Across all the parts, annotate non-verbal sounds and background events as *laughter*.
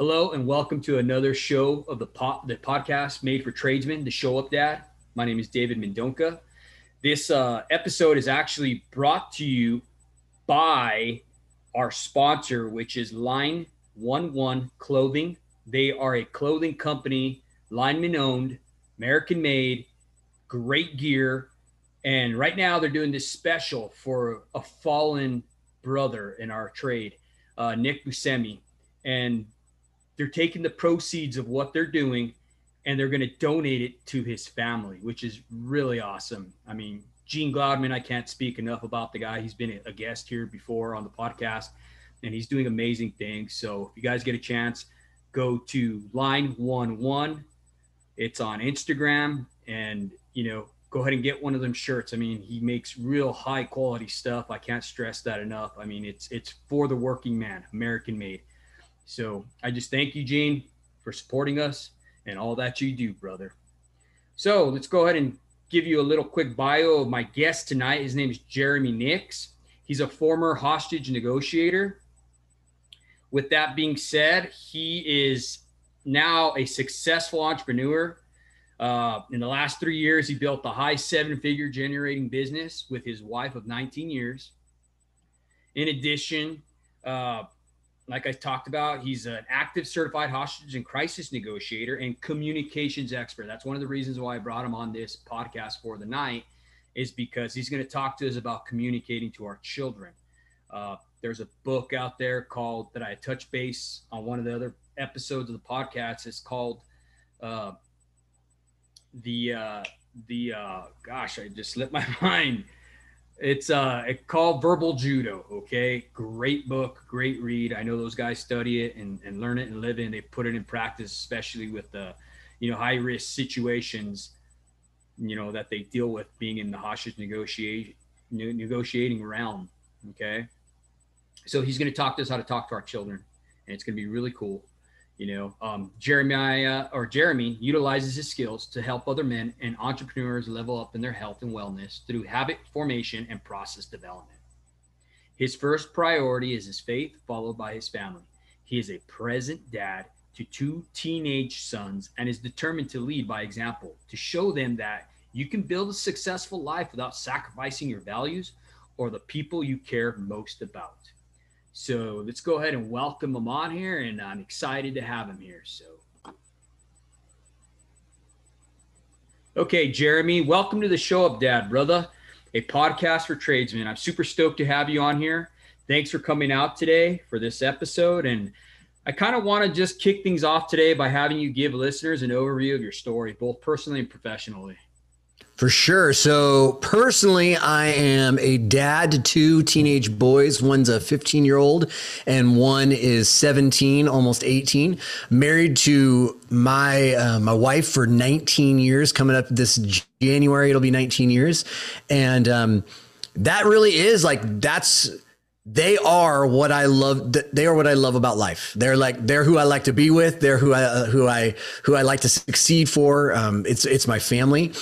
Hello and welcome to another show of the pod, the podcast made for tradesmen, the Show Up Dad. My name is David Mendonca. This uh, episode is actually brought to you by our sponsor, which is Line One One Clothing. They are a clothing company, lineman owned, American made, great gear. And right now they're doing this special for a fallen brother in our trade, uh, Nick Buscemi. And they're taking the proceeds of what they're doing and they're going to donate it to his family, which is really awesome. I mean, Gene Gladman, I can't speak enough about the guy. He's been a guest here before on the podcast and he's doing amazing things. So if you guys get a chance, go to line one one. It's on Instagram and you know, go ahead and get one of them shirts. I mean, he makes real high quality stuff. I can't stress that enough. I mean, it's it's for the working man, American made. So I just thank you, Gene, for supporting us and all that you do, brother. So let's go ahead and give you a little quick bio of my guest tonight. His name is Jeremy Nicks. He's a former hostage negotiator. With that being said, he is now a successful entrepreneur. Uh, in the last three years, he built a high seven figure generating business with his wife of 19 years. In addition, uh, like I talked about, he's an active certified hostage and crisis negotiator and communications expert. That's one of the reasons why I brought him on this podcast for the night, is because he's going to talk to us about communicating to our children. Uh, there's a book out there called that I touch base on one of the other episodes of the podcast. It's called uh, the uh, the uh, gosh, I just slipped my *laughs* mind it's uh it called Verbal Judo. Okay, great book, great read. I know those guys study it and, and learn it and live it. They put it in practice, especially with the you know high risk situations, you know that they deal with being in the hostage negotiation negotiating realm. Okay, so he's going to talk to us how to talk to our children, and it's going to be really cool. You know, um, Jeremiah or Jeremy utilizes his skills to help other men and entrepreneurs level up in their health and wellness through habit formation and process development. His first priority is his faith, followed by his family. He is a present dad to two teenage sons and is determined to lead by example, to show them that you can build a successful life without sacrificing your values or the people you care most about. So let's go ahead and welcome him on here, and I'm excited to have him here. So, okay, Jeremy, welcome to the Show Up Dad, brother, a podcast for tradesmen. I'm super stoked to have you on here. Thanks for coming out today for this episode. And I kind of want to just kick things off today by having you give listeners an overview of your story, both personally and professionally. For sure. So, personally, I am a dad to two teenage boys. One's a 15 year old, and one is 17, almost 18. Married to my uh, my wife for 19 years. Coming up this January, it'll be 19 years, and um, that really is like that's they are what I love. They are what I love about life. They're like they're who I like to be with. They're who I uh, who I who I like to succeed for. Um, it's it's my family,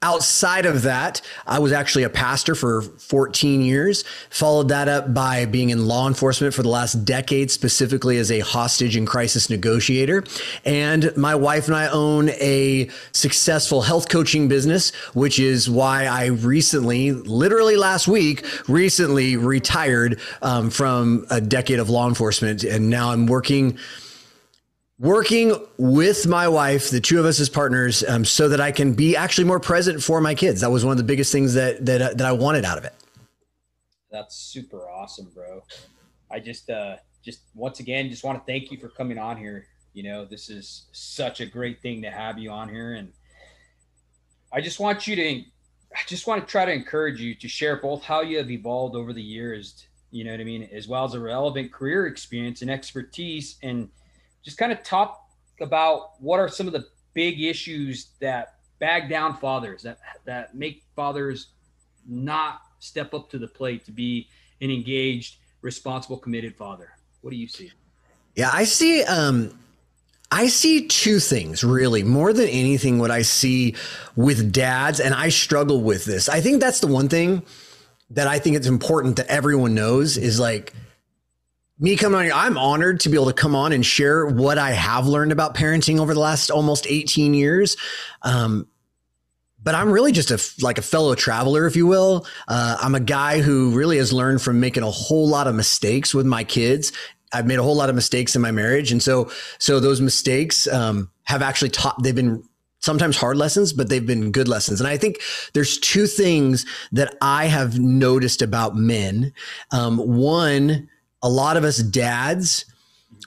Outside of that, I was actually a pastor for 14 years, followed that up by being in law enforcement for the last decade, specifically as a hostage and crisis negotiator. And my wife and I own a successful health coaching business, which is why I recently, literally last week, recently retired um, from a decade of law enforcement. And now I'm working working with my wife, the two of us as partners, um, so that I can be actually more present for my kids. That was one of the biggest things that that uh, that I wanted out of it. That's super awesome, bro. I just uh just once again just want to thank you for coming on here. You know, this is such a great thing to have you on here and I just want you to I just want to try to encourage you to share both how you have evolved over the years, you know what I mean, as well as a relevant career experience and expertise and just kind of talk about what are some of the big issues that bag down fathers that that make fathers not step up to the plate to be an engaged, responsible, committed father. What do you see? Yeah, I see um I see two things really more than anything what I see with dads and I struggle with this. I think that's the one thing that I think it's important that everyone knows is like me coming on, here, I'm honored to be able to come on and share what I have learned about parenting over the last almost 18 years. Um, but I'm really just a like a fellow traveler, if you will. Uh, I'm a guy who really has learned from making a whole lot of mistakes with my kids. I've made a whole lot of mistakes in my marriage, and so so those mistakes um, have actually taught. They've been sometimes hard lessons, but they've been good lessons. And I think there's two things that I have noticed about men. Um, one, a lot of us dads,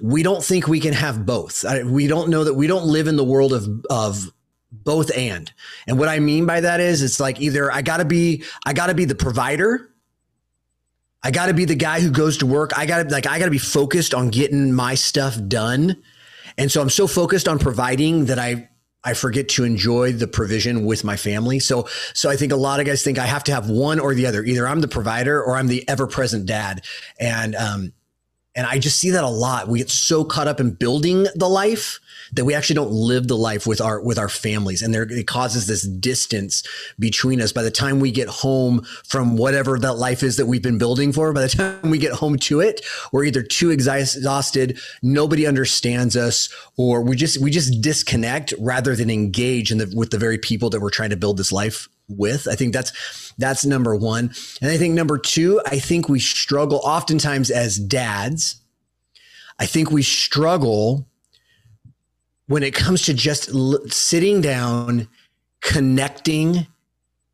we don't think we can have both. We don't know that we don't live in the world of of both and. And what I mean by that is it's like either I got to be I got to be the provider. I got to be the guy who goes to work. I got to like I got to be focused on getting my stuff done. And so I'm so focused on providing that I I forget to enjoy the provision with my family. So, so I think a lot of guys think I have to have one or the other. Either I'm the provider or I'm the ever present dad. And, um, and I just see that a lot. We get so caught up in building the life that we actually don't live the life with our with our families. And there it causes this distance between us. By the time we get home from whatever that life is that we've been building for by the time we get home to it we're either too exhausted nobody understands us or we just we just disconnect rather than engage in the with the very people that we're trying to build this life with. I think that's that's number 1. And I think number 2, I think we struggle oftentimes as dads. I think we struggle when it comes to just l- sitting down, connecting,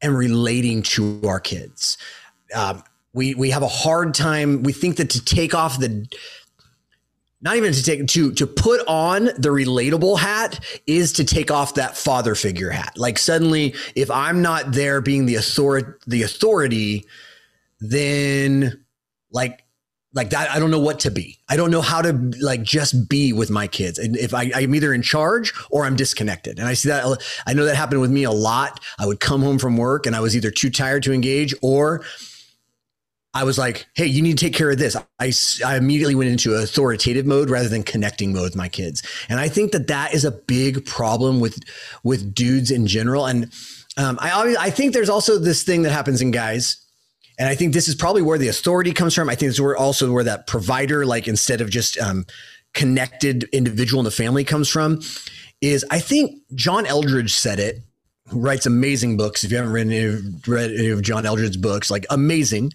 and relating to our kids. Um, we we have a hard time. We think that to take off the not even to take to to put on the relatable hat is to take off that father figure hat. Like suddenly, if I'm not there being the authority, the authority, then like like that i don't know what to be. I don't know how to like just be with my kids. And if I, i'm either in charge or i'm disconnected. And i see that i know that happened with me a lot. I would come home from work and i was either too tired to engage or i was like hey you need to take care of this. I, I immediately went into authoritative mode rather than connecting mode with my kids. And i think that that is a big problem with with dudes in general. And um, I, I think there's also this thing that happens in guys. And I think this is probably where the authority comes from. I think it's where also where that provider, like instead of just um, connected individual in the family comes from, is I think John Eldredge said it, who writes amazing books. If you haven't read any, of, read any of John Eldredge's books, like amazing.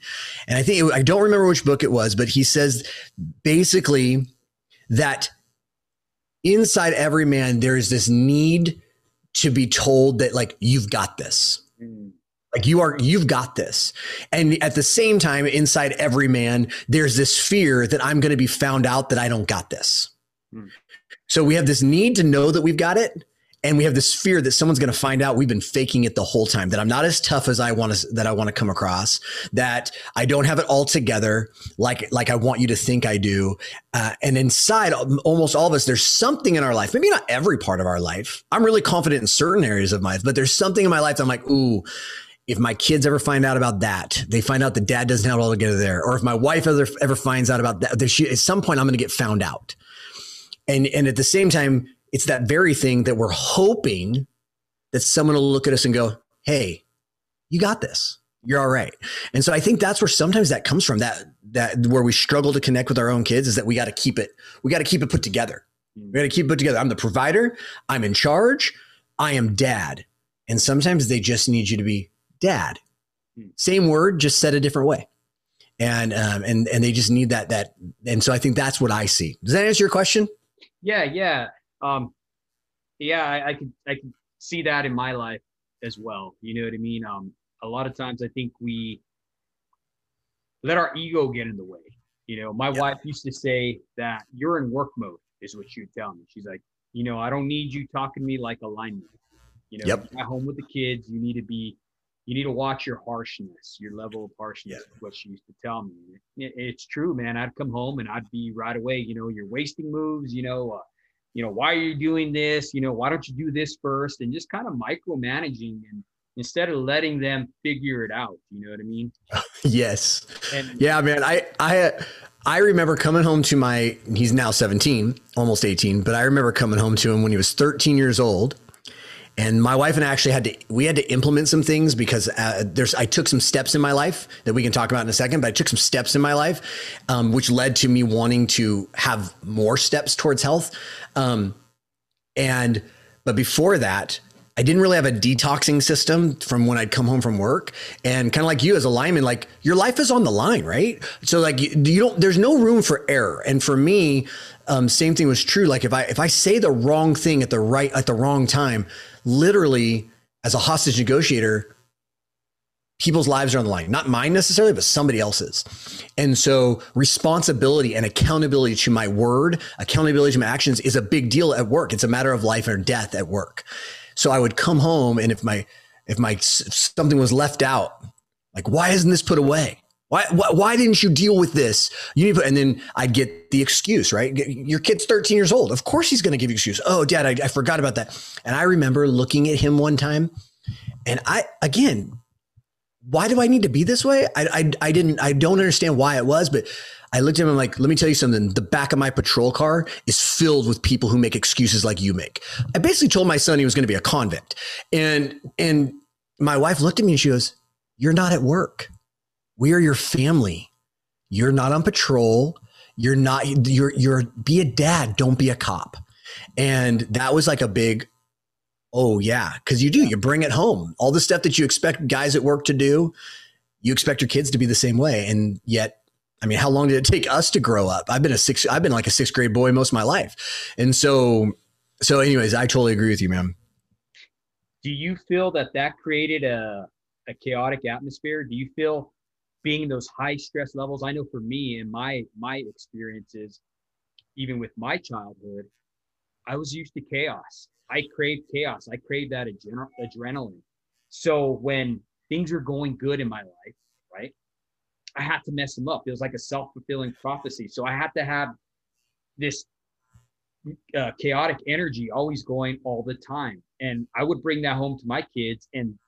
And I think it, I don't remember which book it was, but he says basically that inside every man there is this need to be told that like you've got this. Mm like you are, you've got this. And at the same time, inside every man, there's this fear that I'm going to be found out that I don't got this. Hmm. So we have this need to know that we've got it. And we have this fear that someone's going to find out we've been faking it the whole time, that I'm not as tough as I want to, that I want to come across, that I don't have it all together like, like I want you to think I do. Uh, and inside almost all of us, there's something in our life, maybe not every part of our life. I'm really confident in certain areas of my life, but there's something in my life that I'm like, ooh, if my kids ever find out about that, they find out that dad doesn't have it all together there, or if my wife ever, ever finds out about that, she, at some point I'm going to get found out. And, and at the same time, it's that very thing that we're hoping that someone will look at us and go, Hey, you got this. You're all right. And so I think that's where sometimes that comes from that, that where we struggle to connect with our own kids is that we got to keep it, we got to keep it put together. We got to keep it put together. I'm the provider. I'm in charge. I am dad. And sometimes they just need you to be dad. Same word, just said a different way. And um, and and they just need that that. And so I think that's what I see. Does that answer your question? Yeah, yeah, um, yeah. I, I can I can see that in my life as well. You know what I mean? Um, a lot of times I think we let our ego get in the way. You know, my yeah. wife used to say that you're in work mode, is what she would tell me. She's like, you know, I don't need you talking to me like a lineman. You know, yep. at home with the kids, you need to be you need to watch your harshness, your level of harshness. Yeah. What she used to tell me. It, it's true, man. I'd come home and I'd be right away. You know, you're wasting moves. You know, uh, you know why are you doing this? You know, why don't you do this first? And just kind of micromanaging and instead of letting them figure it out. You know what I mean? *laughs* yes. And, yeah, man. I I I remember coming home to my. He's now 17, almost 18, but I remember coming home to him when he was 13 years old And my wife and I actually had to we had to implement some things because uh, there's I took some steps in my life that we can talk about in a second. But I took some steps in my life, um, which led to me wanting to have more steps towards health. Um, and but before that, I didn't really have a detoxing system from when I'd come home from work. And kind of like you as a lineman, like your life is on the line, right? So like you, you don't, there's no room for error. And for me, um, same thing was true. Like if I, if I say the wrong thing at the right, at the wrong time, literally as a hostage negotiator, people's lives are on the line, not mine necessarily, but somebody else's. And so responsibility and accountability to my word, accountability to my actions is a big deal at work. It's a matter of life or death at work. So I would come home and if my if my if something was left out, like why isn't this put away? Why, why, why didn't you deal with this? You need to, and then I'd get the excuse, right? Your kid's 13 years old. Of course he's going to give you excuse. Oh, dad, I, I forgot about that. And I remember looking at him one time and I, again, why do I need to be this way? I, I, I didn't, I don't understand why it was, but I looked at him and like, let me tell you something. The back of my patrol car is filled with people who make excuses like you make. I basically told my son he was going to be a convict. And and my wife looked at me and she goes, You're not at work. We are your family. You're not on patrol. You're not you're you're be a dad, don't be a cop. And that was like a big oh yeah, because you do, you bring it home. All the stuff that you expect guys at work to do, you expect your kids to be the same way. And yet I mean, how long did it take us to grow up? I've been a six, I've been like a sixth grade boy most of my life. And so, so anyways, I totally agree with you, man. Do you feel that that created a, a chaotic atmosphere? Do you feel being those high stress levels? I know for me and my, my experiences, even with my childhood, I was used to chaos. I craved chaos. I craved that adren- adrenaline. So when things are going good in my life, right? I had to mess them up. It was like a self fulfilling prophecy. So I had to have this uh, chaotic energy always going all the time. And I would bring that home to my kids. And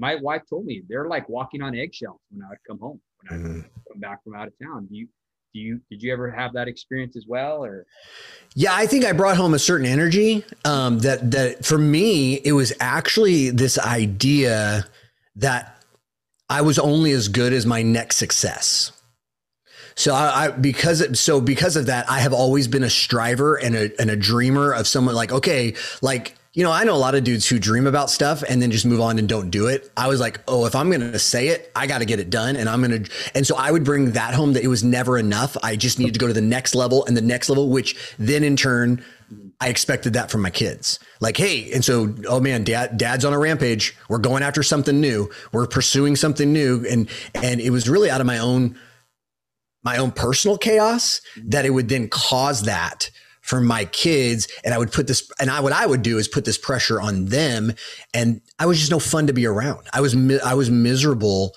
my wife told me they're like walking on eggshells when I would come home, when I mm-hmm. come back from out of town. Do you, do you, did you ever have that experience as well? Or, yeah, I think I brought home a certain energy um, that, that for me, it was actually this idea that I was only as good as my next success. So I, I, because it, so because of that, I have always been a striver and a and a dreamer of someone like okay, like you know, I know a lot of dudes who dream about stuff and then just move on and don't do it. I was like, oh, if I'm going to say it, I got to get it done. And I'm going to, and so I would bring that home that it was never enough. I just needed to go to the next level and the next level, which then in turn I expected that from my kids. Like, hey, and so, oh man, dad, dad's on a rampage. We're going after something new. We're pursuing something new. And, and it was really out of my own, my own personal chaos that it would then cause that for my kids. And I would put this, and I, what I would do is put this pressure on them. And I was just no fun to be around. I was, I was miserable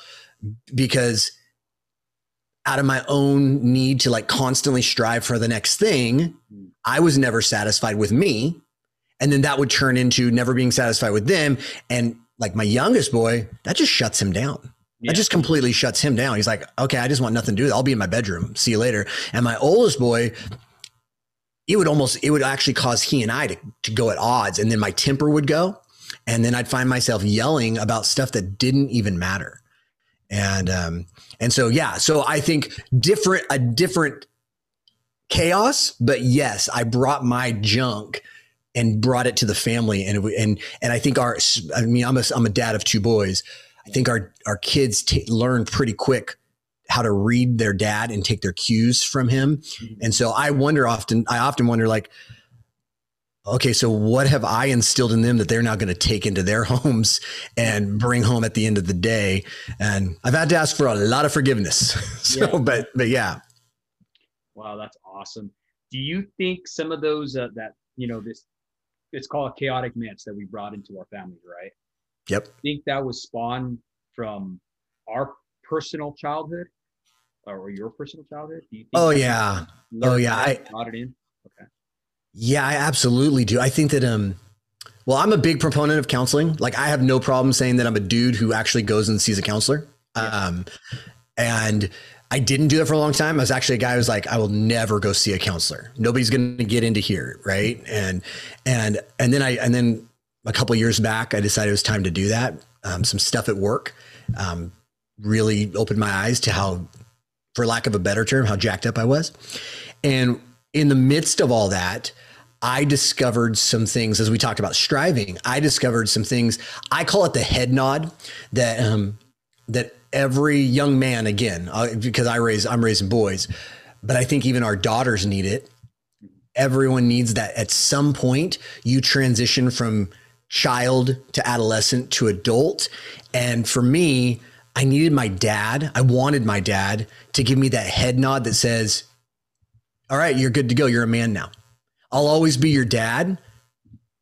because out of my own need to like constantly strive for the next thing, I was never satisfied with me. And then that would turn into never being satisfied with them. And like my youngest boy, that just shuts him down. Yeah. That just completely shuts him down. He's like, okay, I just want nothing to do with it. I'll be in my bedroom. See you later. And my oldest boy, it would almost, it would actually cause he and I to, to go at odds. And then my temper would go. And then I'd find myself yelling about stuff that didn't even matter. And um, and so yeah, so I think different a different chaos, but yes, I brought my junk and brought it to the family, and and and I think our I mean I'm a I'm a dad of two boys. I think our our kids t- learn pretty quick how to read their dad and take their cues from him. Mm-hmm. And so I wonder often I often wonder like okay, so what have I instilled in them that they're now going to take into their *laughs* homes and bring home at the end of the day? And I've had to ask for a lot of forgiveness. *laughs* so, yeah. but, but yeah. Wow, that's awesome. Do you think some of those uh, that, you know, this, it's called a chaotic mix that we brought into our family, right? Yep. I think that was spawned from our personal childhood or your personal childhood? oh yeah. Oh yeah. I brought it in. Okay. Yeah, I absolutely do. I think that um well, I'm a big proponent of counseling. Like I have no problem saying that I'm a dude who actually goes and sees a counselor. Um and I didn't do that for a long time. I was actually a guy who was like, I will never go see a counselor. Nobody's going to get into here, right? And and and then I and then a couple years back, I decided it was time to do that. Um, some stuff at work um, really opened my eyes to how, for lack of a better term, how jacked up I was. And in the midst of all that, I discovered some things as we talked about striving. I discovered some things. I call it the head nod that um, that every young man again uh, because I raise I'm raising boys, but I think even our daughters need it. Everyone needs that. At some point, you transition from child to adolescent to adult, and for me, I needed my dad. I wanted my dad to give me that head nod that says, "All right, you're good to go. You're a man now." I'll always be your dad,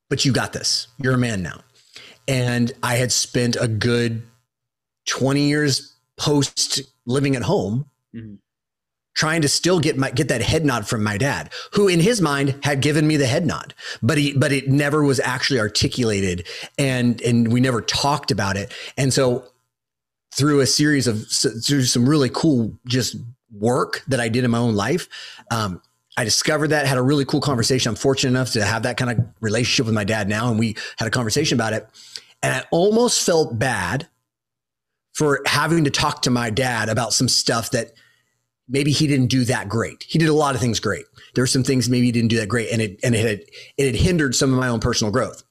but you got this. You're a man now. And I had spent a good 20 years post living at home mm-hmm. trying to still get my get that head nod from my dad who in his mind had given me the head nod but he but it never was actually articulated and and we never talked about it and so through a series of through some really cool just work that I did in my own life um, I discovered that, had a really cool conversation. I'm fortunate enough to have that kind of relationship with my dad now. And we had a conversation about it. And I almost felt bad for having to talk to my dad about some stuff that maybe he didn't do that great. He did a lot of things great. There were some things maybe he didn't do that great. And it, and it had, it had hindered some of my own personal growth.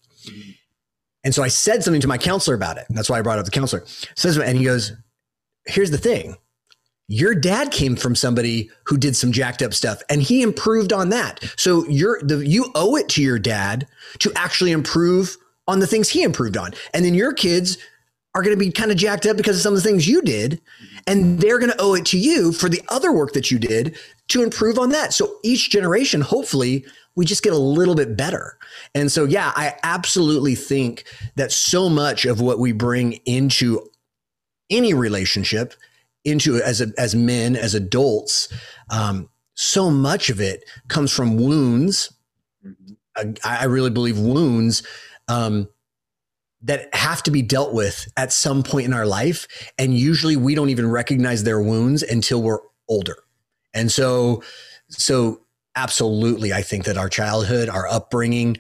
And so I said something to my counselor about it. That's why I brought up the counselor. Says, and he goes, here's the thing your dad came from somebody who did some jacked up stuff and he improved on that. So you're the you owe it to your dad to actually improve on the things he improved on. And then your kids are going to be kind of jacked up because of some of the things you did and they're going to owe it to you for the other work that you did to improve on that. So each generation hopefully we just get a little bit better. And so yeah, I absolutely think that so much of what we bring into any relationship into as a, as men as adults um, so much of it comes from wounds mm-hmm. I, I, really believe wounds um, that have to be dealt with at some point in our life and usually we don't even recognize their wounds until we're older and so so absolutely i think that our childhood our upbringing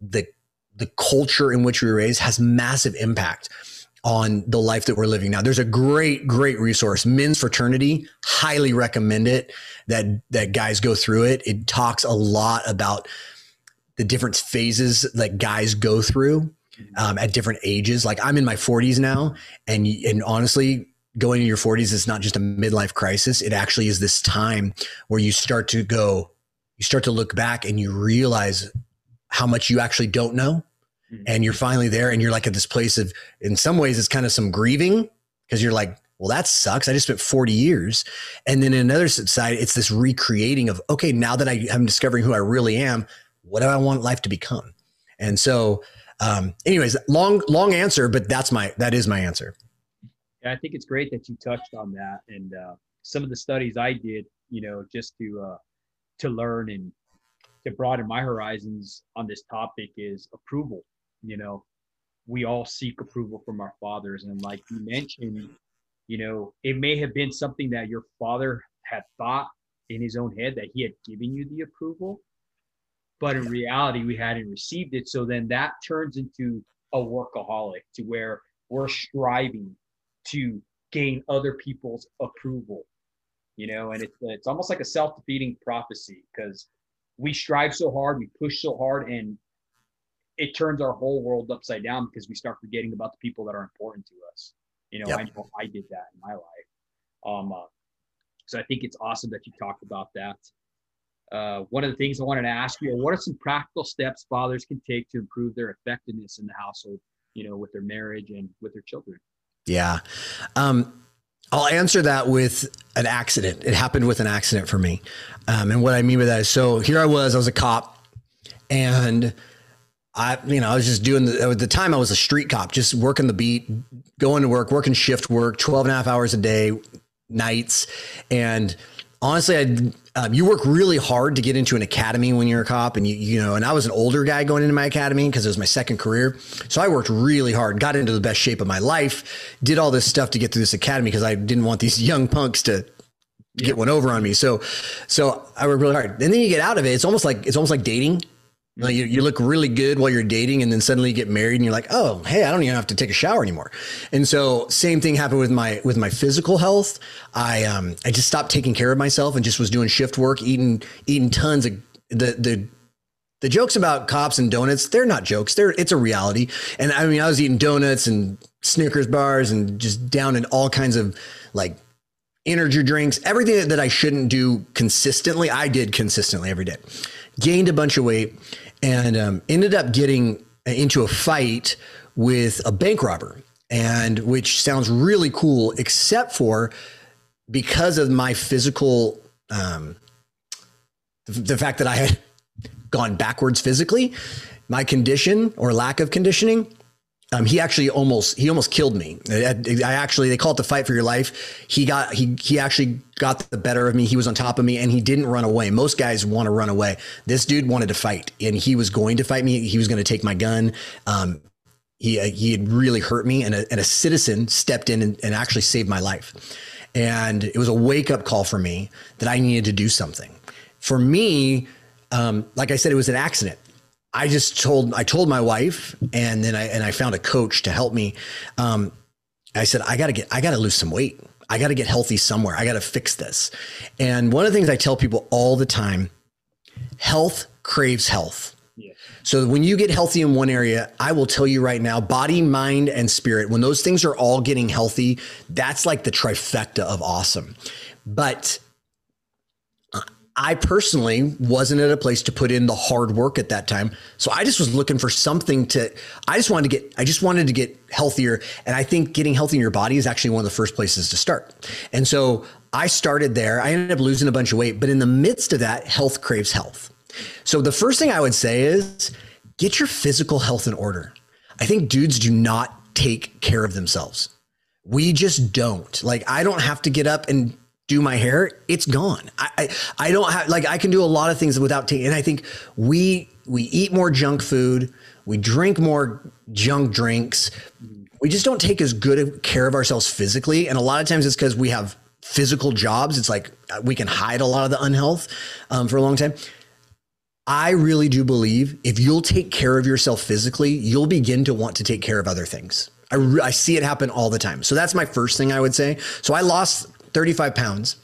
the the culture in which we were raised has massive impact on the life that we're living now. There's a great, great resource, Men's Fraternity. Highly recommend it. That that guys go through it. It talks a lot about the different phases that guys go through um, at different ages. Like I'm in my 40s now, and and honestly, going in your 40s is not just a midlife crisis. It actually is this time where you start to go, you start to look back, and you realize how much you actually don't know. Mm-hmm. and you're finally there and you're like at this place of in some ways it's kind of some grieving because you're like well that sucks. I just spent 40 years. And then in another side it's this recreating of okay now that I, am discovering who i really am what do i want life to become? And so um anyways long long answer but that's my that is my answer. Yeah i think it's great that you touched on that and uh some of the studies i did you know just to uh to learn and to broaden my horizons on this topic is approval you know, we all seek approval from our fathers. And like you mentioned, you know, it may have been something that your father had thought in his own head that he had given you the approval, but in reality, we hadn't received it. So then that turns into a workaholic to where we're striving to gain other people's approval, you know, and it's, it's almost like a self defeating prophecy because we strive so hard, we push so hard, and it turns our whole world upside down because we start forgetting about the people that are important to us. You know, yep. I know I did that in my life. Um, uh, so I think it's awesome that you talked about that. Uh, one of the things I wanted to ask you: What are some practical steps fathers can take to improve their effectiveness in the household? You know, with their marriage and with their children. Yeah. Um, I'll answer that with an accident. It happened with an accident for me. Um, and what I mean by that is so here I was, I was a cop, and I, you know, I was just doing the, at the time I was a street cop, just working the beat, going to work, working shift work, 12 and a half hours a day, nights. And honestly, I, um, you work really hard to get into an academy when you're a cop and you, you know, and I was an older guy going into my academy because it was my second career. So I worked really hard, got into the best shape of my life, did all this stuff to get through this academy because I didn't want these *laughs* young punks to get one over on me. So, so I worked really hard. And then you get out of it. It's almost like, it's almost like dating You, you look really good while you're dating, and then suddenly you get married, and you're like, "Oh, hey, I don't even have to take a shower anymore." And so, same thing happened with my with my physical health. I um I just stopped taking care of myself and just was doing shift work, eating eating tons of the the the jokes about cops and donuts. They're not jokes. They're it's a reality. And I mean, I was eating donuts and Snickers bars and just down in all kinds of like energy drinks, everything that I shouldn't do consistently. I did consistently every day. Gained a bunch of weight and um, ended up getting into a fight with a bank robber, and which sounds really cool, except for because of my physical, um, the, the fact that I had gone backwards physically, my condition or lack of conditioning um, he actually almost he almost killed me. I, I, actually they call it the fight for your life. He got he he actually got the better of me. He was on top of me and he didn't run away. Most guys want to run away. This dude wanted to fight and he was going to fight me. He was going to take my gun. Um, he uh, he had really hurt me and a, and a citizen stepped in and, and actually saved my life. And it was a wake up call for me that I needed to do something. For me, um, like I said, it was an accident. I just told I told my wife, and then I and I found a coach to help me. Um, I said I got to get I got to lose some weight. I got to get healthy somewhere. I got to fix this. And one of the things I tell people all the time: health craves health. Yeah. So when you get healthy in one area, I will tell you right now, body, mind, and spirit, when those things are all getting healthy, that's like the trifecta of awesome. But I personally wasn't at a place to put in the hard work at that time. So I just was looking for something to, I just wanted to get, I just wanted to get healthier. And I think getting healthy in your body is actually one of the first places to start. And so I started there. I ended up losing a bunch of weight, but in the midst of that, health craves health. So the first thing I would say is get your physical health in order. I think dudes do not take care of themselves. We just don't. Like, I don't have to get up and do my hair, it's gone. I, I, I don't have like I can do a lot of things without taking. And I think we we eat more junk food, we drink more junk drinks. We just don't take as good care of ourselves physically, and a lot of times it's because we have physical jobs. It's like we can hide a lot of the unhealth um, for a long time. I really do believe if you'll take care of yourself physically, you'll begin to want to take care of other things. I, I see it happen all the time. So that's my first thing I would say. So I lost 35 pounds,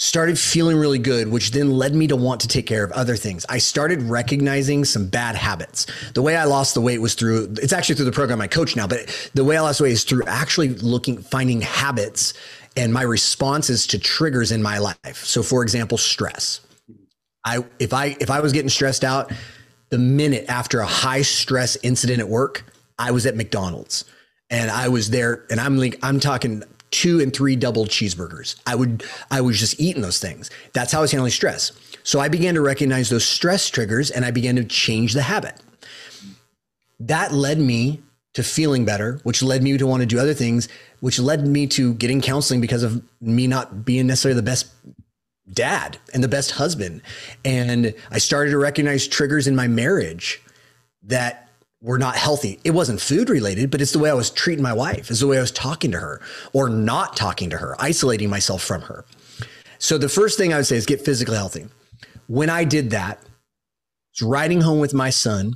started feeling really good, which then led me to want to take care of other things. I started recognizing some bad habits. The way I lost the weight was through, it's actually through the program I coach now, but the way I lost weight is through actually looking, finding habits and my responses to triggers in my life. So for example, stress. I, if I, if I was getting stressed out, the minute after a high stress incident at work, I was at McDonald's and I was there and I'm like, I'm talking two and three double cheeseburgers. I would I was just eating those things. That's how I was handling stress. So I began to recognize those stress triggers and I began to change the habit. That led me to feeling better, which led me to want to do other things, which led me to getting counseling because of me not being necessarily the best dad and the best husband. And I started to recognize triggers in my marriage that were not healthy. It wasn't food related, but it's the way I was treating my wife, it's the way I was talking to her or not talking to her, isolating myself from her. So the first thing I would say is get physically healthy. When I did that, I was riding home with my son,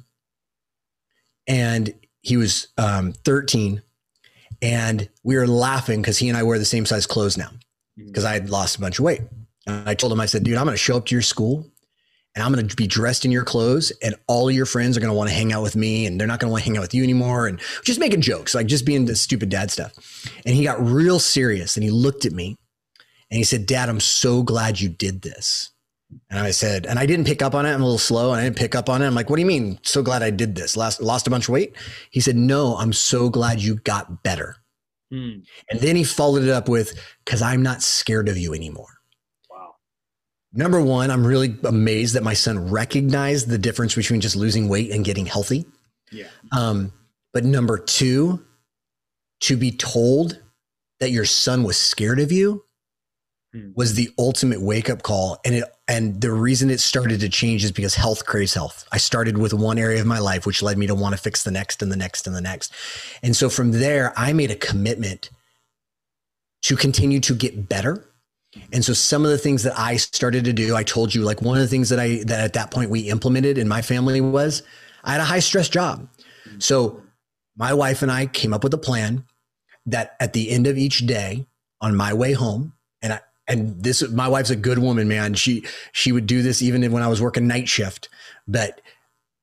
and he was um, 13, and we were laughing because he and I wear the same size clothes now because I had lost a bunch of weight. And I told him, I said, dude, I'm going to show up to your school and I'm going to be dressed in your clothes and all your friends are going to want to hang out with me and they're not going to want to hang out with you anymore and just making jokes like just being the stupid dad stuff. And he got real serious and he looked at me and he said dad i'm so glad you did this. And i said and i didn't pick up on it. I'm a little slow and i didn't pick up on it. I'm like what do you mean so glad i did this? Lost, lost a bunch of weight? He said no i'm so glad you got better. Hmm. and then he followed it up with because i'm not scared of you anymore Number one, I'm really amazed that my son recognized the difference between just losing weight and getting healthy. Yeah. Um, but number two, to be told that your son was scared of you hmm. was the ultimate wake up call. And it and the reason it started to change is because health craves health. I started with one area of my life, which led me to want to fix the next and the next and the next. And so from there, I made a commitment to continue to get better And so some of the things that I started to do, I told you, like one of the things that I that at that point we implemented in my family was I had a high stress job. So my wife and I came up with a plan that at the end of each day on my way home, and I and this my wife's a good woman, man. She she would do this even when I was working night shift, but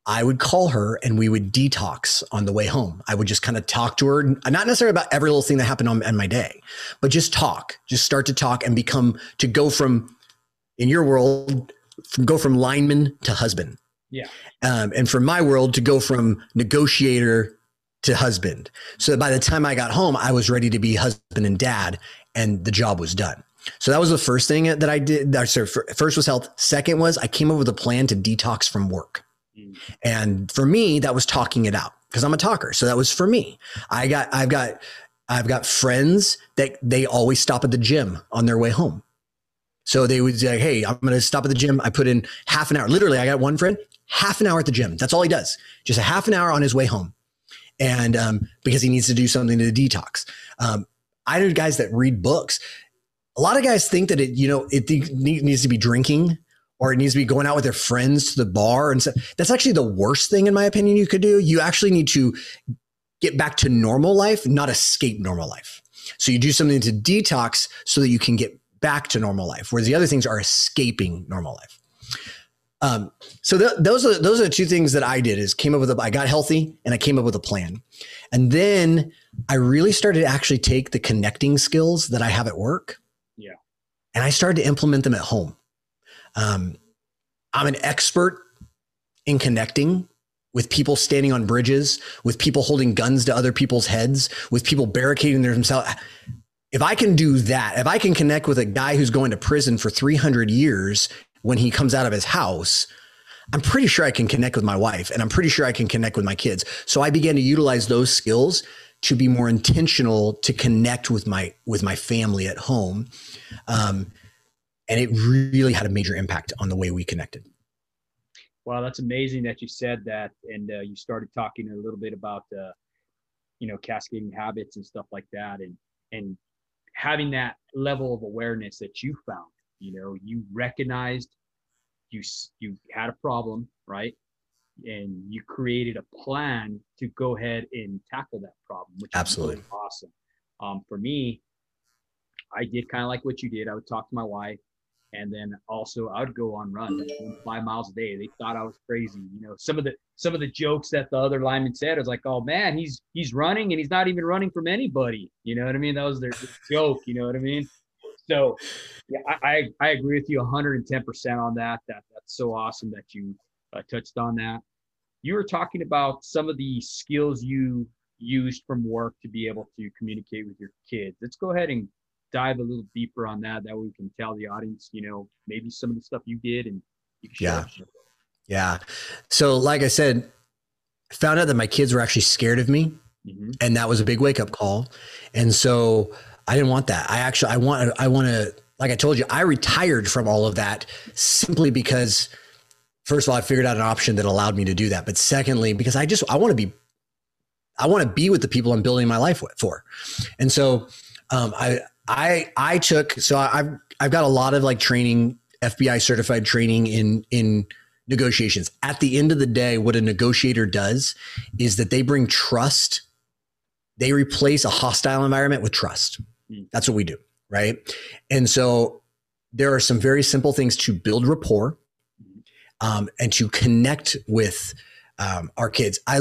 I would call her and we would detox on the way home. I would just kind of talk to her, not necessarily about every little thing that happened on in my day, but just talk, just start to talk and become to go from in your world, from go from lineman to husband. Yeah. Um, and for my world to go from negotiator to husband. So by the time I got home, I was ready to be husband and dad, and the job was done. So that was the first thing that I did. Sorry, first was health. Second was I came up with a plan to detox from work. And for me, that was talking it out because I'm a talker. So that was for me. I got, I've got, I've got friends that they always stop at the gym on their way home. So they would say, Hey, I'm going to stop at the gym. I put in half an hour. Literally, I got one friend, half an hour at the gym. That's all he does. Just a half an hour on his way home. And um, because he needs to do something to detox. Um, I know guys that read books. A lot of guys think that it, you know, it needs to be drinking or it needs to be going out with their friends to the bar and so that's actually the worst thing in my opinion you could do you actually need to get back to normal life not escape normal life so you do something to detox so that you can get back to normal life whereas the other things are escaping normal life um, so th- those are those are the two things that I did is came up with a I got healthy and I came up with a plan. And then I really started to actually take the connecting skills that I have at work. Yeah. And I started to implement them at home. Um, I'm an expert in connecting with people standing on bridges, with people holding guns to other people's heads, with people barricading themselves. If I can do that, if I can connect with a guy who's going to prison for 300 years when he comes out of his house, I'm pretty sure I can connect with my wife and I'm pretty sure I can connect with my kids. So I began to utilize those skills to be more intentional to connect with my with my family at home. Um, and it really had a major impact on the way we connected. Wow, that's amazing that you said that, and uh, you started talking a little bit about, uh, you know, cascading habits and stuff like that, and and having that level of awareness that you found. You know, you recognized you you had a problem, right? And you created a plan to go ahead and tackle that problem, which absolutely really awesome. Um, for me, I did kind of like what you did. I would talk to my wife and then also I would go on runs five miles a day. They thought I was crazy. You know, some of the some of the jokes that the other lineman said was like, "Oh man, he's he's running and he's not even running from anybody." You know what I mean? That was their, joke. You know what I mean? So, yeah, I I, agree with you 110 percent on that. That that's so awesome that you uh, touched on that. You were talking about some of the skills you used from work to be able to communicate with your kids. Let's go ahead and dive a little deeper on that. That way we can tell the audience, you know, maybe some of the stuff you did and you yeah. Yeah. So, like I said, I found out that my kids were actually scared of me. Mm-hmm. And that was a big wake up call. And so I didn't want that. I actually, I want, I want to, like I told you, I retired from all of that simply because, first of all, I figured out an option that allowed me to do that. But secondly, because I just, I want to be, I want to be with the people I'm building my life with, for. And so um, I, I I took so I've I've got a lot of like training, FBI certified training in in negotiations. At the end of the day, what a negotiator does is that they bring trust. They replace a hostile environment with trust. Hmm. That's what we do, right? And so there are some very simple things to build rapport um, and to connect with um, our kids. I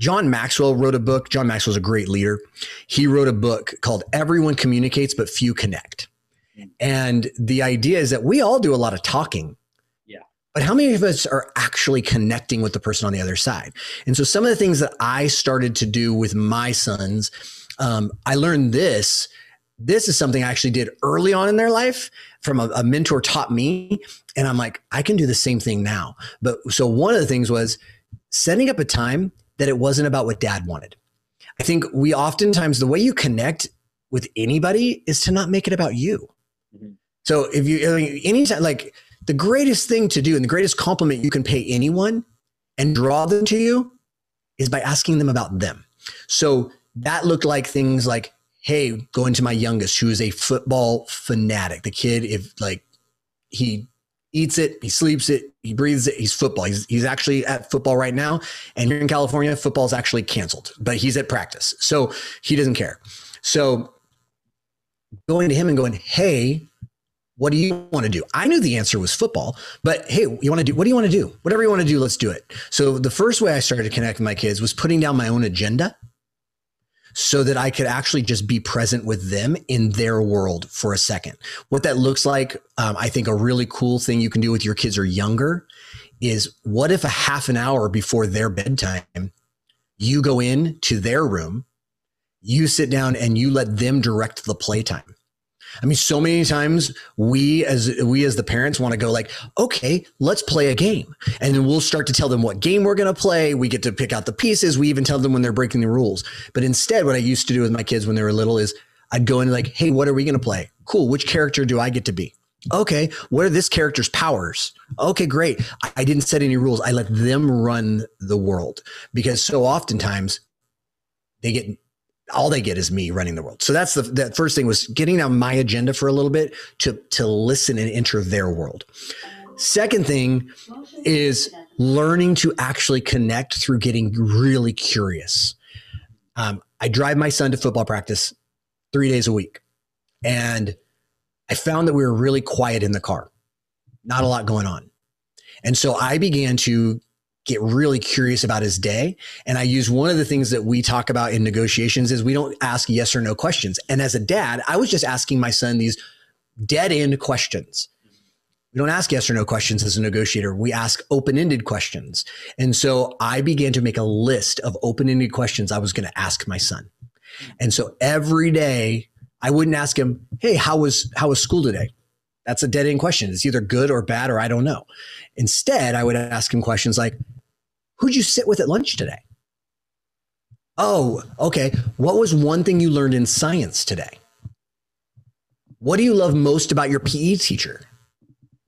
John Maxwell wrote a book. John Maxwell's a great leader. He wrote a book called Everyone Communicates, but Few Connect. And the idea is that we all do a lot of talking. Yeah. But how many of us are actually connecting with the person on the other side? And so some of the things that I started to do with my sons, um, I learned this. This is something I actually did early on in their life from a, a mentor taught me. And I'm like, I can do the same thing now. But so one of the things was setting up a time that it wasn't about what dad wanted. I think we oftentimes, the way you connect with anybody is to not make it about you. Mm-hmm. So if you, mean, anytime, like the greatest thing to do and the greatest compliment you can pay anyone and draw them to you is by asking them about them. So that looked like things like, hey, going to my youngest, who is a football fanatic. The kid, if like he eats it, he sleeps it, he breathes it. He's football. He's he's actually at football right now, and here in California, football is actually canceled, but he's at practice, so he doesn't care. So going to him and going, hey. What do you want to do? I knew the answer was football, but hey, you want to do what do you want to do? Whatever you want to do, let's do it. So the first way I started to connect with my kids was putting down my own agenda so that I could actually just be present with them in their world for a second. What that looks like, um, I think a really cool thing you can do with your kids are younger is what if a half an hour before their bedtime, you go in to their room, you sit down and you let them direct the playtime. I mean, so many times we as we as the parents want to go like, okay, let's play a game. And then we'll start to tell them what game we're going to play. We get to pick out the pieces. We even tell them when they're breaking the rules. But instead, what I used to do with my kids when they were little is I'd go in like, hey, what are we going to play? Cool. Which character do I get to be? Okay, what are this character's powers? Okay, great. I didn't set any rules. I let them run the world because so oftentimes they get all they get is me running the world. So that's the that first thing was getting on my agenda for a little bit to to listen and enter their world. Second thing is learning to actually connect through getting really curious. Um, I drive my son to football practice three days a week, and I found that we were really quiet in the car, not a lot going on, and so I began to get really curious about his day. And I use one of the things that we talk about in negotiations is we don't ask yes or no questions. And as a dad, I was just asking my son these dead end questions. We don't ask yes or no questions as a negotiator. We ask open ended questions. And so I began to make a list of open ended questions I was going to ask my son. And so every day I wouldn't ask him, Hey, how was, how was school today? That's a dead end question. It's either good or bad, or I don't know. Instead, I would ask him questions like, Who'd you sit with at lunch today? Oh, okay. What was one thing you learned in science today? What do you love most about your PE teacher?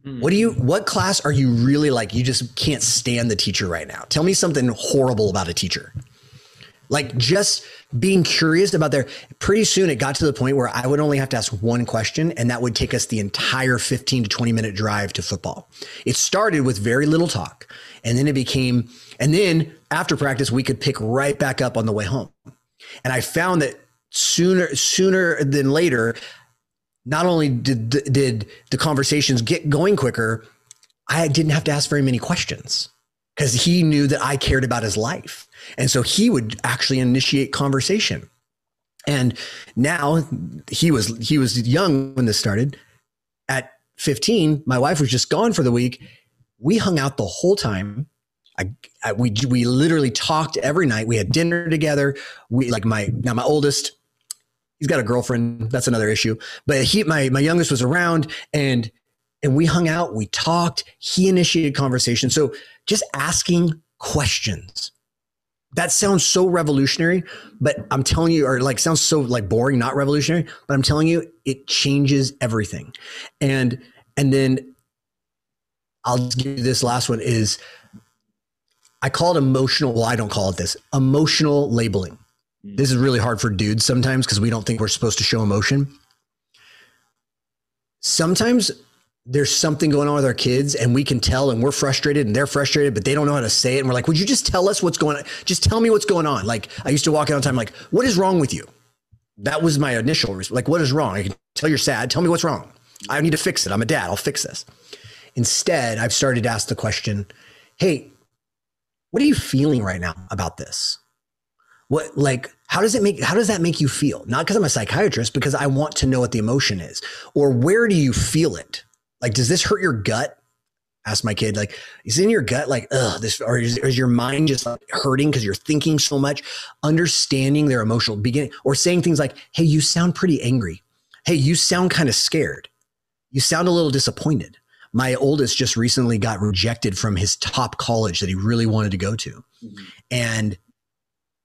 Hmm. What do you what class are you really like you just can't stand the teacher right now? Tell me something horrible about a teacher. Like just being curious about their pretty soon it got to the point where I would only have to ask one question and that would take us the entire 15 to 20 minute drive to football. It started with very little talk and then it became and then after practice, we could pick right back up on the way home. And I found that sooner sooner than later, not only did did the conversations get going quicker, I didn't have to ask very many questions because he knew that I cared about his life. And so he would actually initiate conversation. And now he was he was young when this started. At 15, my wife was just gone for the week. We hung out the whole time I, I, we we literally talked every night. We had dinner together. We like my now my oldest, he's got a girlfriend. That's another issue. But he my my youngest was around and and we hung out. We talked. He initiated conversation. So just asking questions. That sounds so revolutionary, but I'm telling you, or like sounds so like boring, not revolutionary. But I'm telling you, it changes everything. And and then I'll give you this last one is I call it emotional. Well, I don't call it this emotional labeling. Mm. This is really hard for dudes sometimes because we don't think we're supposed to show emotion. Sometimes there's something going on with our kids and we can tell and we're frustrated and they're frustrated, but they don't know how to say it. And we're like, would you just tell us what's going on? Just tell me what's going on. Like I used to walk out on time, like, what is wrong with you? That was my initial response. Like, what is wrong? I can tell you're sad. Tell me what's wrong. I need to fix it. I'm a dad. I'll fix this. Instead, I've started to ask the question, Hey, what are you feeling right now about this? What like how does it make how does that make you feel? Not because I'm a psychiatrist, because I want to know what the emotion is. Or where do you feel it? Like, does this hurt your gut? Ask my kid, like, is it in your gut like, ugh, this, or is, is your mind just like hurting because you're thinking so much? Understanding their emotional beginning, or saying things like, hey, you sound pretty angry. Hey, you sound kind of scared. You sound a little disappointed my oldest just recently got rejected from his top college that he really wanted to go to. Mm-hmm. And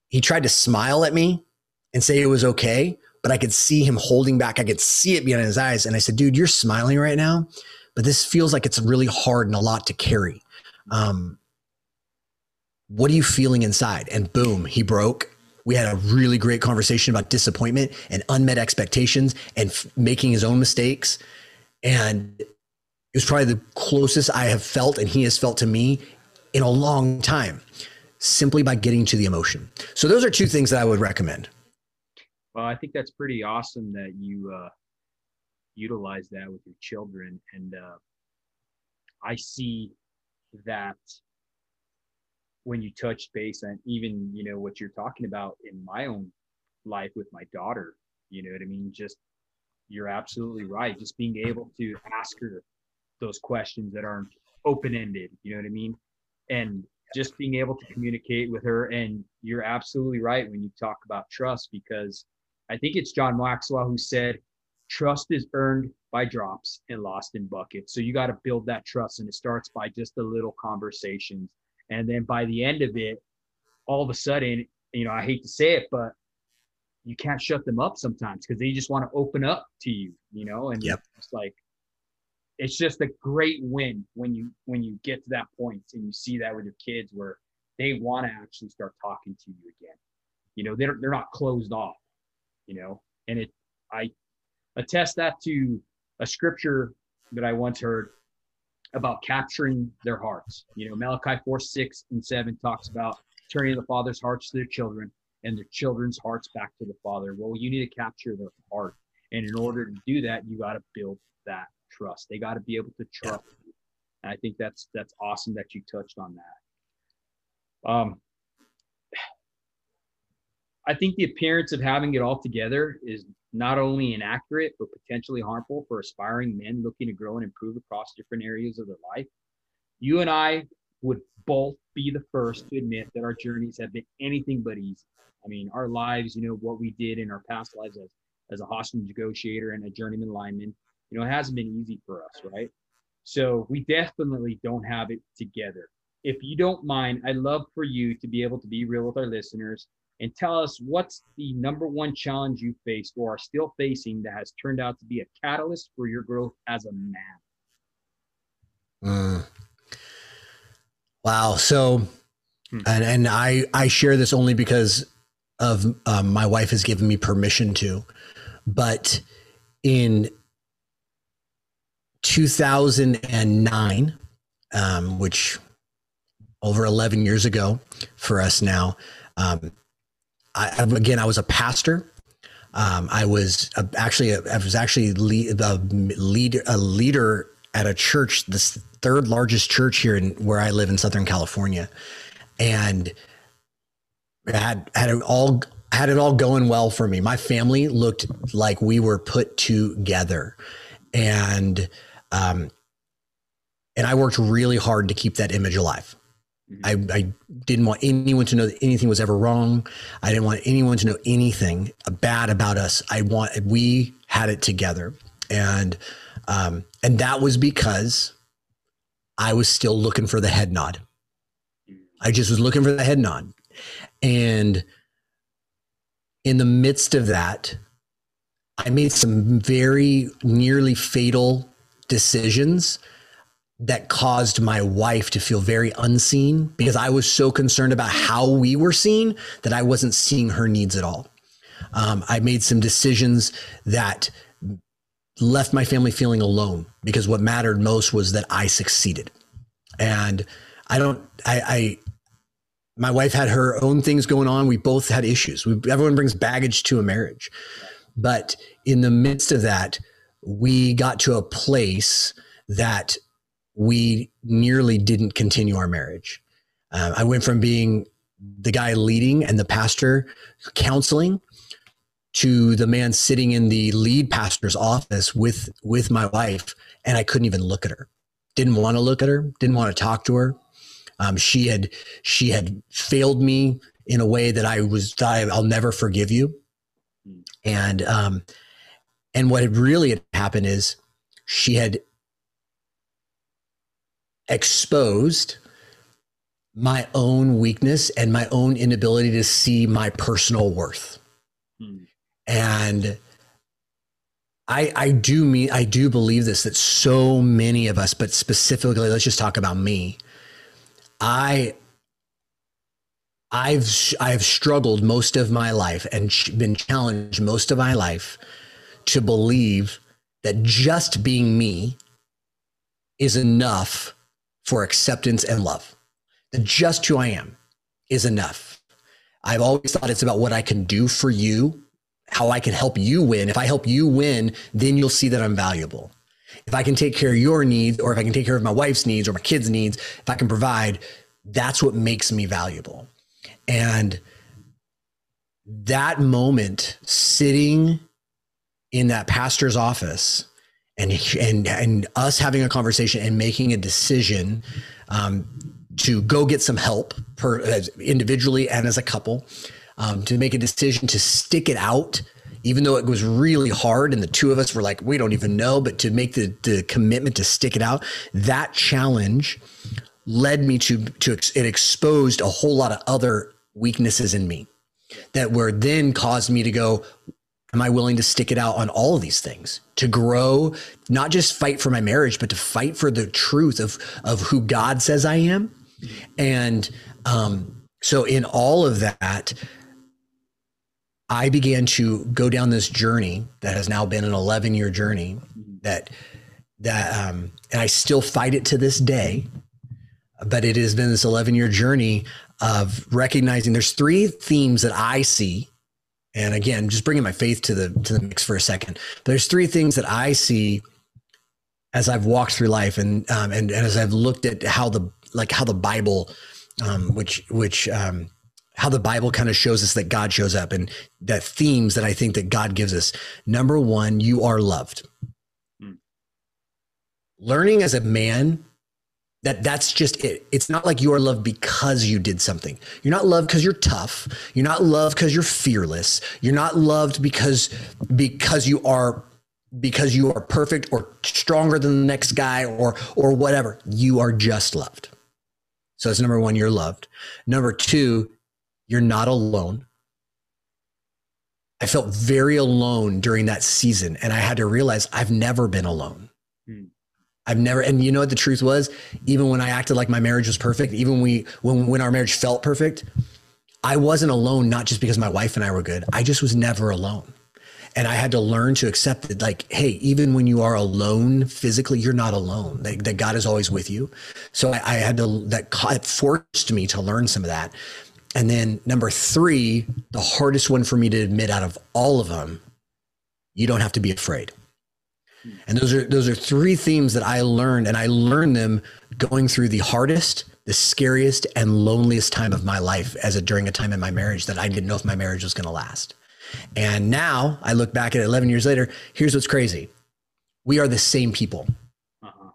he tried to smile at me and say it was okay, but I could see him holding back. I could see it behind his eyes. And I said, dude, you're smiling right now, but this feels like it's really hard and a lot to carry. Um, what are you feeling inside? And boom, he broke We had a really great conversation about disappointment and unmet expectations and f- making his own mistakes. And it was probably the closest I have felt and he has felt to me in a long time simply by getting to the emotion. So those are two things that I would recommend. Well, I think that's pretty awesome that you uh, utilize that with your children, and uh, I see that when you touch base and even you know what you're talking about in my own life with my daughter. You know what I mean? Just you're absolutely right. Just being able to ask her those questions that aren't open ended. You know what I mean? And just being able to communicate with her. And you're absolutely right when you talk about trust, because I think it's John Maxwell who said, trust is earned by drops and lost in buckets. So you got to build that trust. And it starts by just the little conversations. And then by the end of it, all of a sudden, you know, I hate to say it, but you can't shut them up sometimes because they just want to open up to you, you know, and yep. it's like it's just a great win when you when you get to that point and you see that with your kids where they want to actually start talking to you again you know they're, they're not closed off you know and it i attest that to a scripture that i once heard about capturing their hearts you know malachi 4 6 and 7 talks about turning the father's hearts to their children and their children's hearts back to the father well you need to capture their heart and in order to do that you got to build that trust. They got to be able to trust. And I think that's that's awesome that you touched on that. Um, I think the appearance of having it all together is not only inaccurate but potentially harmful for aspiring men looking to grow and improve across different areas of their life. You and I would both be the first to admit that our journeys have been anything but easy. I mean, our lives, you know, what we did in our past lives as, as a hostage negotiator and a journeyman lineman, you know, it hasn't been easy for us, right? So we definitely don't have it together. If you don't mind, I'd love for you to be able to be real with our listeners and tell us what's the number one challenge you faced or are still facing that has turned out to be a catalyst for your growth as a man. Mm. Wow. So, hmm. and, and I, I share this only because of um, my wife has given me permission to, but in 2009, um, which over 11 years ago for us now. Um, I, again, I was a pastor. Um, I was a, actually a, I was actually lead, a lead a leader at a church, the third largest church here in where I live in Southern California, and had had it all had it all going well for me. My family looked like we were put together, and um, and I worked really hard to keep that image alive. I, I, didn't want anyone to know that anything was ever wrong. I didn't want anyone to know anything bad about us. I want we had it together, and um, and that was because I was still looking for the head nod. I just was looking for the head nod, and in the midst of that, I made some very nearly fatal decisions that caused my wife to feel very unseen because I was so concerned about how we were seen that I wasn't seeing her needs at all. Um, I made some decisions that left my family feeling alone because what mattered most was that I succeeded. And I don't, I, I my wife had her own things going on. We both had issues. We, everyone brings baggage to a marriage. But in the midst of that, we got to a place that we nearly didn't continue our marriage. Uh, I went from being the guy leading and the pastor counseling to the man sitting in the lead pastor's office with with my wife and I couldn't even look at her. Didn't want to look at her, didn't want to talk to her. Um, she had she had failed me in a way that I was I'll never forgive you. And um, and what had really had happened is she had exposed my own weakness and my own inability to see my personal worth. Hmm. And I I do mean I do believe this that so many of us, but specifically let's just talk about me. I I've I've struggled most of my life and been challenged most of my life to believe that just being me is enough for acceptance and love. That just who I am is enough. I've always thought it's about what I can do for you, how I can help you win. If I help you win, then you'll see that I'm valuable. If I can take care of your needs, or if I can take care of my wife's needs or my kids' needs, if I can provide, that's what makes me valuable. And that moment sitting in that pastor's office and and and us having a conversation and making a decision um, to go get some help per individually and as a couple um, to make a decision to stick it out even though it was really hard and the two of us were like we don't even know but to make the, the commitment to stick it out that challenge led me to to it exposed a whole lot of other weaknesses in me that were then caused me to go am i willing to stick it out on all of these things to grow not just fight for my marriage but to fight for the truth of of who god says i am and um, so in all of that i began to go down this journey that has now been an 11 year journey that that um, and i still fight it to this day but it has been this 11 year journey of recognizing there's three themes that I see. And again, just bringing my faith to the to the mix for a second. There's three things that I see as I've walked through life and um, and, and as I've looked at how the like how the Bible, um, which which um, how the Bible kind of shows us that God shows up and that themes that I think that God gives us. Number one, you are loved. Hmm. Learning as a man that that's just it. It's not like you are loved because you did something. You're not loved because you're tough. You're not loved because you're fearless. You're not loved because because you are because you are perfect or stronger than the next guy or or whatever. You are just loved. So that's number 1 you're loved. Number 2 you're not alone. I felt very alone during that season and I had to realize I've never been alone. I've never, and you know what the truth was? Even when I acted like my marriage was perfect, even we, when, when our marriage felt perfect, I wasn't alone, not just because my wife and I were good. I just was never alone. And I had to learn to accept that, like, hey, even when you are alone physically, you're not alone. That, that God is always with you. So I, I had to, that forced me to learn some of that. And then number three, the hardest one for me to admit out of all of them, you don't have to be afraid. And those are those are three themes that I learned, and I learned them going through the hardest, the scariest, and loneliest time of my life as a during a time in my marriage that I didn't know if my marriage was going to last. And now I look back at it 11 years later. Here's what's crazy: we are the same people. Uh-huh.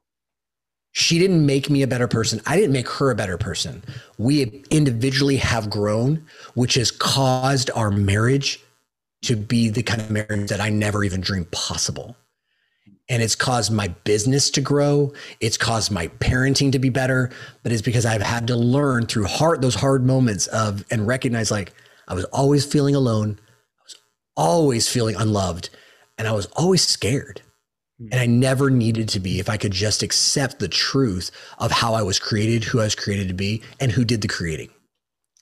She didn't make me a better person. I didn't make her a better person. We individually have grown, which has caused our marriage to be the kind of marriage that I never even dreamed possible and it's caused my business to grow. It's caused my parenting to be better but it's because i've had to learn through hard those hard moments of and recognize like i was always feeling alone. I was always feeling unloved and i was always scared. And i never needed to be if i could just accept the truth of how i was created who i was created to be and who did the creating.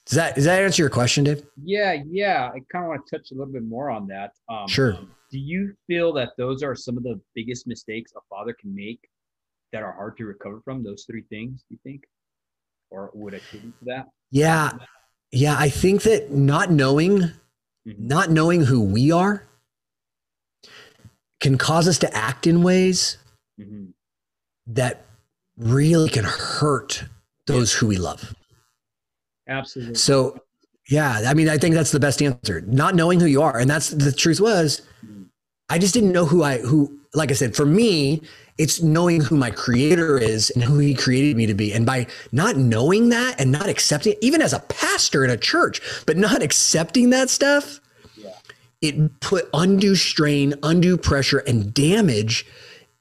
Does that does that answer your question dave? Yeah yeah. I kind of want to touch a little bit more on that. Um, sure do you feel that those are some of the biggest mistakes a father can make that are hard to recover from those three things you think? Or would attribute to that? Yeah. Yeah i think that not knowing mm-hmm. not knowing who we are can cause us to act in ways mm-hmm. that really can hurt those who we love. Absolutely. So yeah i mean i think that's the best answer. Not knowing who you are and that's the truth was I just didn't know who I who like I said for me it's knowing who my creator is and who he created me to be and by not knowing that and not accepting even as a pastor in a church but not *laughs* accepting that stuff yeah. it put undue strain undue pressure and damage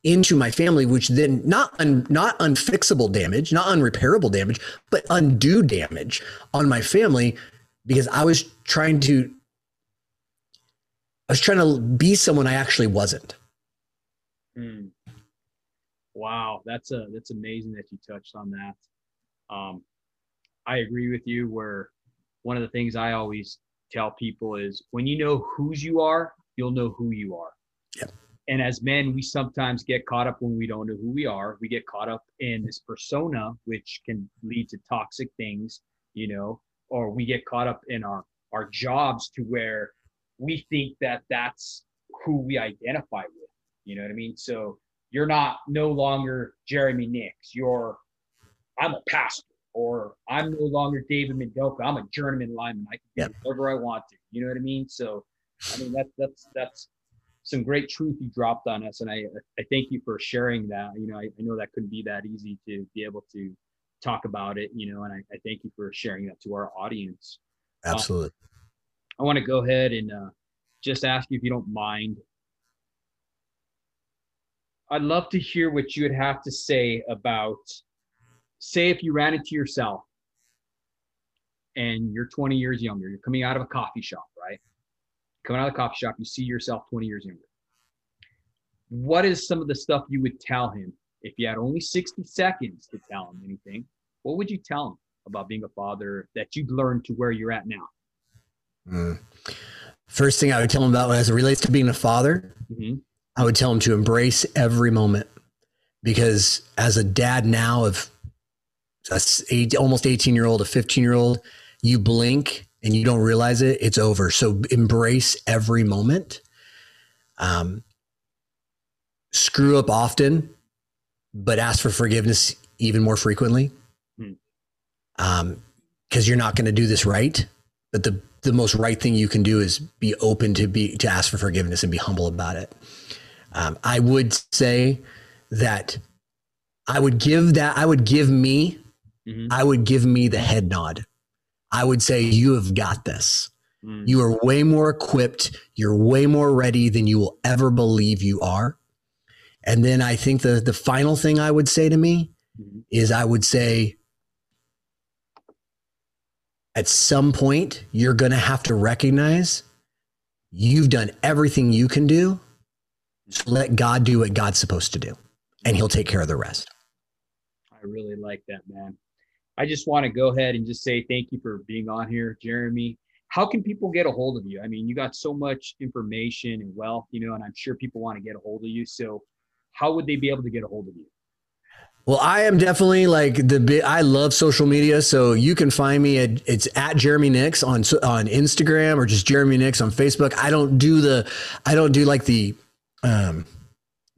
into my family which then not un, not unfixable damage not unrepairable damage but undue damage on my family because I was trying to I was trying to be someone I actually wasn't. Mm. Wow, that's a that's amazing that you touched on that. Um, I agree with you. Where one of the things I always tell people is when you know whose you are, you'll know who you are. Yep. And as men, we sometimes get caught up when we don't know who we are. We get caught up in this persona, which can lead to toxic things, you know, or we get caught up in our our jobs to where we think that that's who we identify with. You know what I mean? So you're not no longer Jeremy Nicks. You're I'm a pastor, or I'm no longer David Mendonca. I'm a journeyman lineman. I can do yep. whatever I want to. You know what I mean? So, I mean that's that's that's some great truth you dropped on us, and I I thank you for sharing that. You know, I, I know that couldn't be that easy to be able to talk about it. You know, and I, I thank you for sharing that to our audience. Absolutely. Um, I want to go ahead and uh, just ask you if you don't mind. I'd love to hear what you would have to say about, say, if you ran into yourself and you're 20 years younger, you're coming out of a coffee shop, right? Coming out of the coffee shop, you see yourself 20 years younger. What is some of the stuff you would tell him if you had only 60 seconds to tell him anything? What would you tell him about being a father that you've learned to where you're at now? Mm. First thing I would tell him about as it relates to being a father, mm-hmm. I would tell him to embrace every moment because as a dad now of a eight, almost 18 year old, a 15 year old, you blink and you don't realize it, it's over. So embrace every moment. Um, screw up often, but ask for forgiveness even more frequently. Hmm. Um, because you're not going to do this right. But the the most right thing you can do is be open to be to ask for forgiveness and be humble about it. Um, I would say that I would give that I would give me mm-hmm. I would give me the head nod. I would say you have got this. Mm-hmm. You are way more equipped. You're way more ready than you will ever believe you are. And then I think the the final thing I would say to me mm-hmm. is I would say at some point, you're going to have to recognize you've done everything you can do. So let God do what God's supposed to do, and He'll take care of the rest. I really like that, man. I just want to go ahead and just say thank you for being on here, Jeremy. How can people get a hold of you? I mean, you got so much information and wealth, you know, and I'm sure people want to get a hold of you. So, how would they be able to get a hold of you? Well, I am definitely like the. I love social media, so you can find me at it's at Jeremy Nicks on on Instagram or just Jeremy Nicks on Facebook. I don't do the, I don't do like the, um,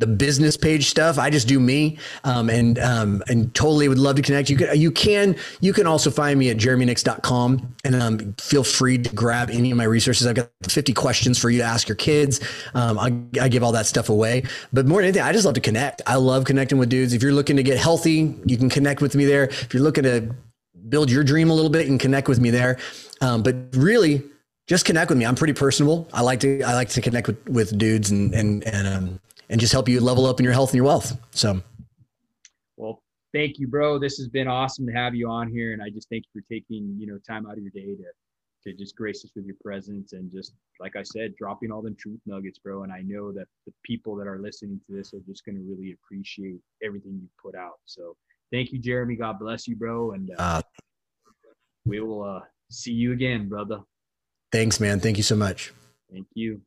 the business page stuff. I just do me, um, and um, and totally would love to connect. You can you can you can also find me at jeremynicks.com and um, feel free to grab any of my resources. I've got 50 questions for you to ask your kids. Um, I, I give all that stuff away. But more than anything, I just love to connect. I love connecting with dudes. If you're looking to get healthy, you can connect with me there. If you're looking to build your dream a little bit, can connect with me there. Um, but really, just connect with me. I'm pretty personable. I like to I like to connect with with dudes and and and um, and just help you level up in your health and your wealth. So, well, thank you, bro. This has been awesome to have you on here, and I just thank you for taking you know time out of your day to to just grace us with your presence and just like I said, dropping all the truth nuggets, bro. And I know that the people that are listening to this are just going to really appreciate everything you put out. So, thank you, Jeremy. God bless you, bro, and uh, uh, we will uh, see you again, brother. Thanks, man. Thank you so much. Thank you.